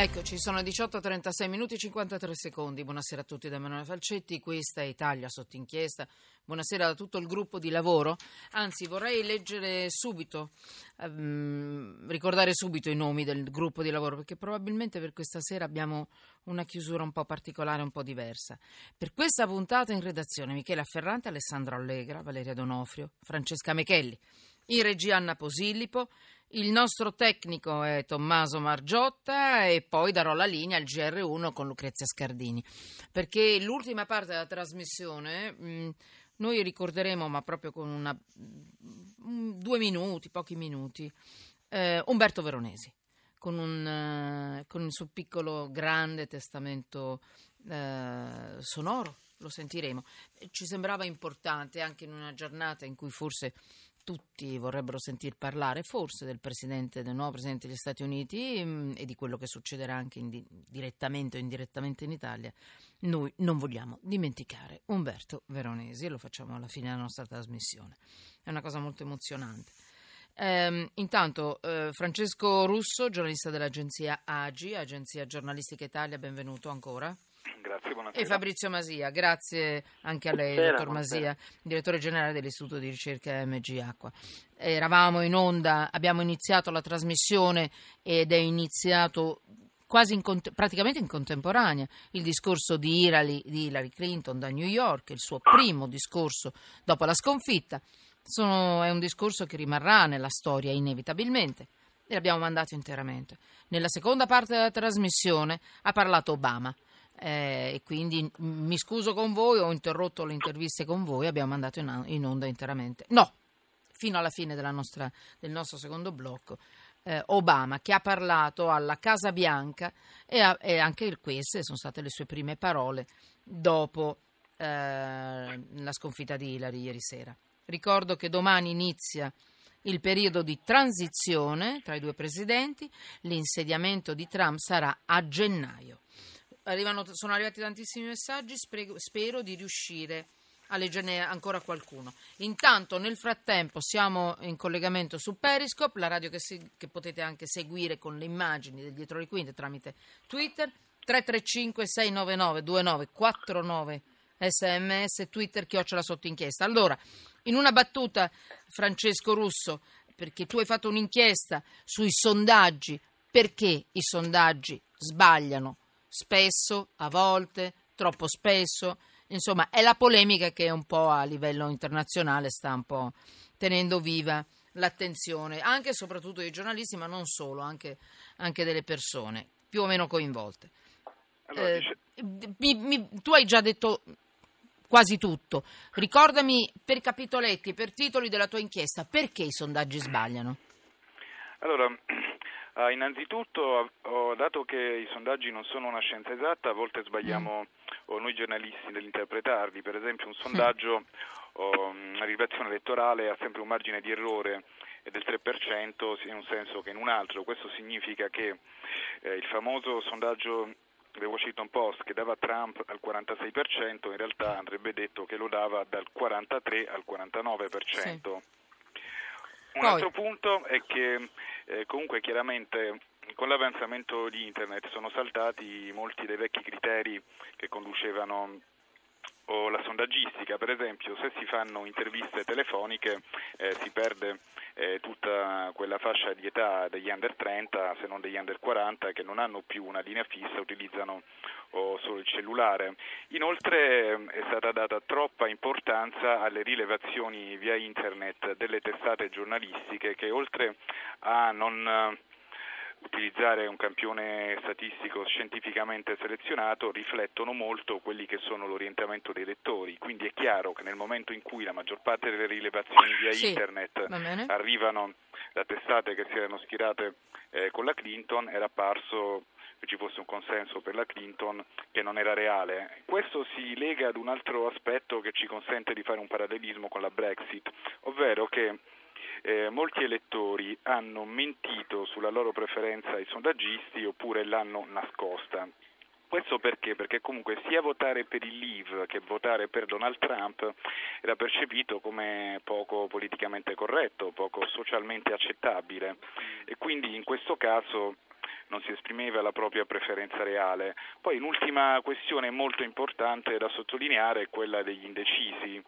Eccoci, sono 18.36 minuti e 53 secondi. Buonasera a tutti da Emanuele Falcetti, questa è Italia sotto inchiesta. Buonasera a tutto il gruppo di lavoro. Anzi, vorrei leggere subito, ehm, ricordare subito i nomi del gruppo di lavoro, perché probabilmente per questa sera abbiamo una chiusura un po' particolare, un po' diversa. Per questa puntata in redazione Michela Ferrante, Alessandro Allegra, Valeria Donofrio, Francesca Mechelli. In regia Anna Posillipo, il nostro tecnico è Tommaso Margiotta e poi darò la linea al GR1 con Lucrezia Scardini. Perché l'ultima parte della trasmissione mh, noi ricorderemo, ma proprio con una, mh, due minuti, pochi minuti, eh, Umberto Veronesi. Con, un, uh, con, il suo piccolo grande testamento uh, sonoro, lo sentiremo. Ci sembrava importante anche in una giornata in cui forse tutti vorrebbero sentir parlare forse del, del nuovo Presidente degli Stati Uniti mh, mm, e di quello che succederà anche in, direttamente o indirettamente in Italia, noi non vogliamo dimenticare Umberto Veronesi e lo facciamo alla fine della nostra trasmissione. È una cosa molto emozionante. Ehm, intanto eh, Francesco Russo, giornalista dell'agenzia AGI, Agenzia Giornalistica Italia, benvenuto ancora. Grazie, buonasera. E Fabrizio Masia, grazie anche a lei, buonasera, dottor Masia, direttore generale dell'Istituto di ricerca MG Acqua. Eravamo in onda, abbiamo iniziato la trasmissione ed è iniziato quasi in, praticamente in contemporanea il discorso di Hillary, di Hillary, Clinton da New York, il suo primo discorso dopo la sconfitta. Sono, è un discorso che rimarrà nella storia inevitabilmente e l'abbiamo mandato interamente. Nella seconda parte della trasmissione ha parlato Obama eh, e quindi mi scuso con voi, ho interrotto le interviste con voi, abbiamo mandato in, in onda interamente. No, fino alla fine nostra, del nostro secondo blocco. Eh, Obama che ha parlato alla Casa Bianca e, a, e, anche queste sono state le sue prime parole dopo eh, la sconfitta di Hillary ieri sera. Ricordo che domani inizia il periodo di transizione tra i due presidenti, l'insediamento di Trump sarà a gennaio. Arrivano, sono arrivati tantissimi messaggi, spero, spero di riuscire a leggerne ancora qualcuno. Intanto, nel frattempo, siamo in collegamento su Periscope, la radio che, si, che potete anche seguire con le immagini del dietro le quinte tramite Twitter, 335-699-2949 sms, Twitter, chiocciola sotto inchiesta. Allora, in una battuta, Francesco Russo, perché tu hai fatto un'inchiesta sui sondaggi, perché i sondaggi sbagliano spesso, a volte, troppo spesso. Insomma, è la polemica che un po' a livello internazionale sta un po' tenendo viva l'attenzione, anche e soprattutto dei giornalisti, ma non solo, anche, anche delle persone più o meno coinvolte. Allora, eh, dice... mi, mi, tu hai già detto quasi tutto. Ricordami per capitoletti, per titoli della tua inchiesta, perché i sondaggi sbagliano? Allora, Uh, innanzitutto, dato che i sondaggi non sono una scienza esatta, a volte sbagliamo mm. noi giornalisti nell'interpretarli. Per esempio, un sondaggio, una rilevazione elettorale ha sempre un margine di errore del 3% sia in un senso che in un altro. Questo significa che eh, il famoso sondaggio del Washington Post che dava Trump al 46%, in realtà andrebbe detto che lo dava dal 43 al 49%. Sì. Un Poi. altro punto è che eh, comunque chiaramente con l'avanzamento di Internet sono saltati molti dei vecchi criteri che conducevano o la sondaggistica, per esempio, se si fanno interviste telefoniche eh, si perde eh, tutta quella fascia di età degli under 30, se non degli under 40, che non hanno più una linea fissa, utilizzano oh, solo il cellulare. Inoltre eh, è stata data troppa importanza alle rilevazioni via internet delle testate giornalistiche che oltre a non utilizzare un campione statistico scientificamente selezionato riflettono molto quelli che sono l'orientamento dei lettori, quindi è chiaro che nel momento in cui la maggior parte delle rilevazioni via sì, internet arrivano da testate che si erano schierate eh, con la Clinton era apparso che ci fosse un consenso per la Clinton che non era reale. Questo si lega ad un altro aspetto che ci consente di fare un parallelismo con la Brexit, ovvero che eh, molti elettori hanno mentito sulla loro preferenza ai sondaggisti oppure l'hanno nascosta. Questo perché? Perché comunque sia votare per il Leave che votare per Donald Trump era percepito come poco politicamente corretto, poco socialmente accettabile e quindi in questo caso non si esprimeva la propria preferenza reale. Poi un'ultima questione molto importante da sottolineare è quella degli indecisi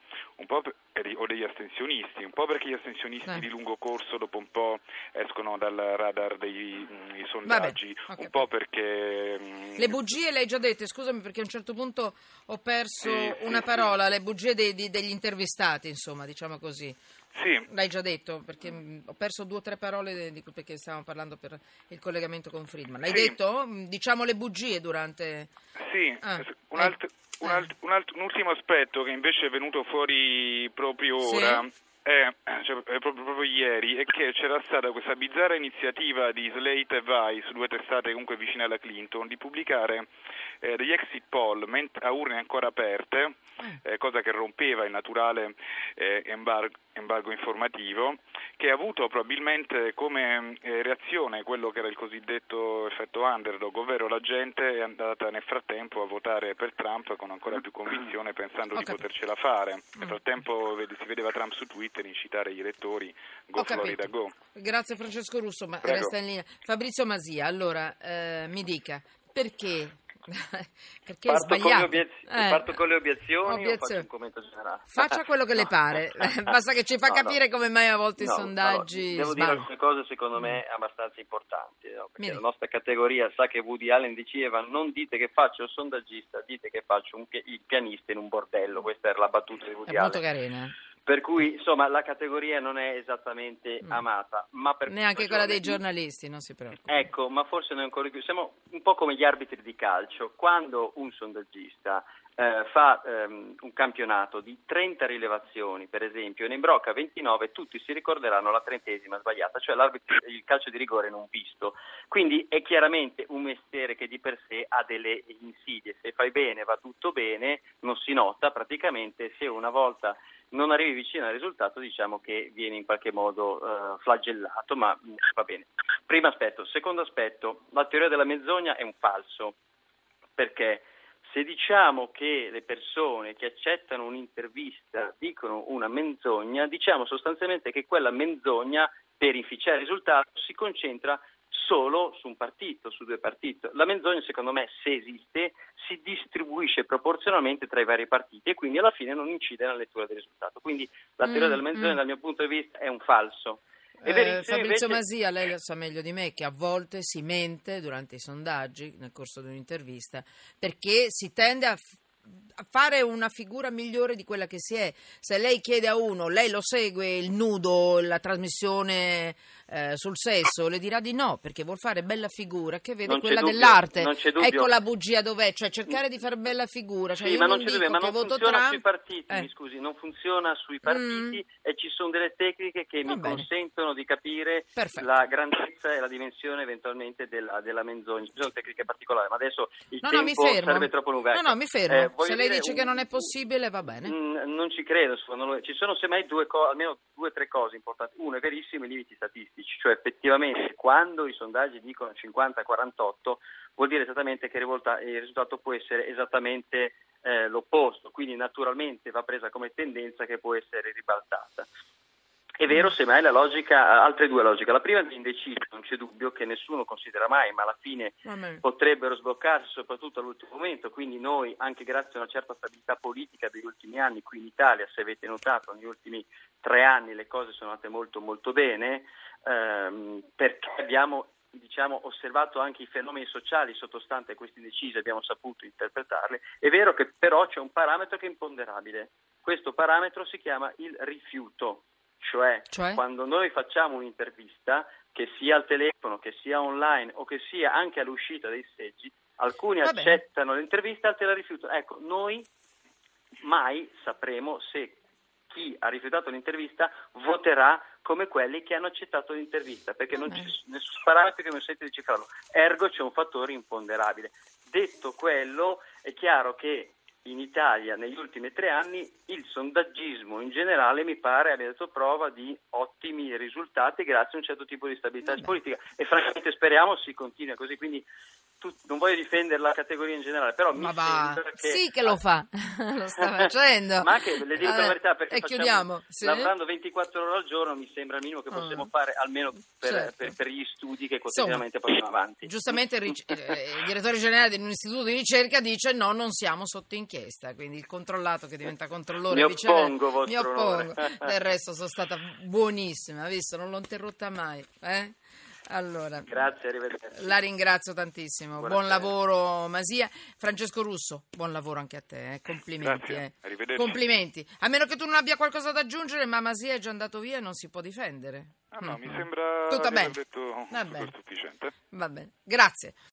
per, o degli astensionisti, un po' perché gli astensionisti eh. di lungo corso dopo un po' escono dal radar dei mh, sondaggi, Vabbè, un po' perché... Mh, le bugie le hai già dette, scusami perché a un certo punto ho perso sì, una sì, parola, sì. le bugie dei, degli intervistati, insomma, diciamo così. Sì. L'hai già detto, perché mh, ho perso due o tre parole di- perché stavamo parlando per il collegamento con Friedman. L'hai Sì. detto? Mh, Diciamo le bugie durante... Sì, Ah, un, eh. alt- un, alt- un, alt- un ultimo aspetto che invece è venuto fuori proprio Sì? ora, è, cioè, è proprio, proprio ieri, è che c'era stata questa bizzarra iniziativa di Slate e Vice, due testate comunque vicine alla Clinton, di pubblicare eh, degli exit poll ment- a urne ancora aperte, eh, cosa che rompeva il naturale eh, embargo, embargo informativo, che ha avuto probabilmente come eh, reazione quello che era il cosiddetto effetto underdog, ovvero la gente è andata nel frattempo a votare per Trump con ancora più convinzione pensando di potercela fare. Nel frattempo si vedeva Trump su Twitter incitare gli elettori Go Ho Florida capito. Go. Grazie Francesco Russo, ma Prego. resta in linea. Fabrizio Masia, allora eh, mi dica perché? perché Parto con, le obiez- Eh, parto con le obiezioni o obiezioni. faccio un commento generale? Faccia quello che le No. pare, basta che ci fa No, no. capire come mai a volte No, i sondaggi no, devo dire sbagliano. alcune cose secondo me abbastanza importanti, no? Perché la nostra categoria sa che Woody Allen diceva non dite che faccio il sondaggista, dite che faccio un pi- il pianista in un bordello, questa era la battuta di Woody È molto Allen. carina. Per cui insomma la categoria non è esattamente Mm. amata, ma per Neanche quella dei giornalisti, non si preoccupi. Ecco, ma forse noi ancora di più. Siamo un po' come gli arbitri di calcio. Quando un sondaggista eh, fa ehm, un campionato di 30 rilevazioni, per esempio, e ne imbrocca 29, tutti si ricorderanno la trentesima sbagliata, cioè l'arbitro- il calcio di rigore non visto. Quindi è chiaramente un mestiere che di per sé ha delle insidie. Se fai bene va tutto bene, non si nota praticamente. Se una volta non arrivi vicino al risultato, diciamo che vieni in qualche modo eh, flagellato, ma mm, va bene. Primo aspetto. Secondo aspetto, la teoria della menzogna è un falso, perché se diciamo che le persone che accettano un'intervista dicono una menzogna, diciamo sostanzialmente che quella menzogna per inficiare il risultato si concentra solo su un partito, su due partiti. La menzogna, secondo me, se esiste, si distribuisce proporzionalmente tra i vari partiti e quindi alla fine non incide nella lettura del risultato. Quindi la teoria Mm, della menzogna, mm. dal mio punto di vista, è un falso. Eh, Fabrizio invece- Masia, lei lo sa meglio di me che a volte si mente durante i sondaggi, nel corso di un'intervista, perché si tende a fare una figura migliore di quella che si è. Se lei chiede a uno, lei lo segue il nudo, la trasmissione eh, sul sesso, le dirà di no, perché vuol fare bella figura, che vede Non quella dubbio, dell'arte. Ecco la bugia dov'è, cioè cercare di fare bella figura. Cioè, Sì, ma non non c'è dubbio, ma non funziona Trump. sui partiti, Eh. scusi, non funziona sui partiti e ci sono delle tecniche che Va mi bene. consentono di capire Perfetto. la grandezza e la dimensione eventualmente della, della menzogna. Ci sono tecniche particolari, ma adesso il No, no, tempo fermo. sarebbe troppo lungo. No, no, mi fermo. Eh, Se lei dice un- che non è possibile, va bene. Mm, Non ci credo, secondo me. Ci sono semmai due co- almeno due o tre cose importanti. Uno è verissimo i limiti statistici, cioè effettivamente quando i sondaggi dicono 50-48 vuol dire esattamente che il risultato può essere esattamente eh, l'opposto, quindi naturalmente va presa come tendenza che può essere ribaltata. È vero, semmai la logica, altre due logiche. La prima è indecisa, non c'è dubbio che nessuno considera mai, ma alla fine potrebbero sbloccarsi soprattutto all'ultimo momento, quindi noi anche grazie a una certa stabilità politica degli ultimi anni qui in Italia, se avete notato negli ultimi tre anni le cose sono andate molto molto bene, ehm, perché abbiamo diciamo, osservato anche i fenomeni sociali sottostanti a questi indecisi, abbiamo saputo interpretarli. È vero che però c'è un parametro che è imponderabile, questo parametro si chiama il rifiuto, cioè, Cioè? quando noi facciamo un'intervista, che sia al telefono, che sia online o che sia anche all'uscita dei seggi, alcuni Va bene. accettano l'intervista, altri la rifiutano. Ecco, noi mai sapremo se chi ha rifiutato l'intervista voterà come quelli che hanno accettato l'intervista, perché non c'è Vabbè. nessun parametro che mi consente di cifrarlo. Ergo c'è un fattore imponderabile. Detto quello, è chiaro che in Italia negli ultimi tre anni il sondaggismo in generale mi pare abbia dato prova di ottimi risultati grazie a un certo tipo di stabilità Vabbè. politica e francamente speriamo si continui così. Quindi tu- non voglio difendere la categoria in generale, però Ma mi va, che... sì che lo fa, lo sta facendo. Ma anche, le dico la verità, perché E facciamo- chiudiamo. sì. lavorando 24 ore al giorno mi sembra il minimo che possiamo fare almeno per, Certo. per- per gli studi che Insomma, quotidianamente portiamo avanti. Giustamente il, ric- eh, il direttore generale di un istituto di ricerca dice no, non siamo sotto inchiesta, quindi il controllato che diventa controllore Mi viceversa- oppongo, mi oppongo. onore. Del resto sono stata buonissima, visto? Non l'ho interrotta mai. eh? Allora, Grazie, arrivederci. la ringrazio tantissimo. Buona buon lavoro Masia. Francesco Russo, buon lavoro anche a te. eh. Complimenti. Grazie, eh. arrivederci. Complimenti. A meno che tu non abbia qualcosa da aggiungere, ma Masia è già andato via e non si può difendere. Ah, no, Mm. mi sembra Tutto bene. detto Va bene. sufficiente. Va bene. Grazie.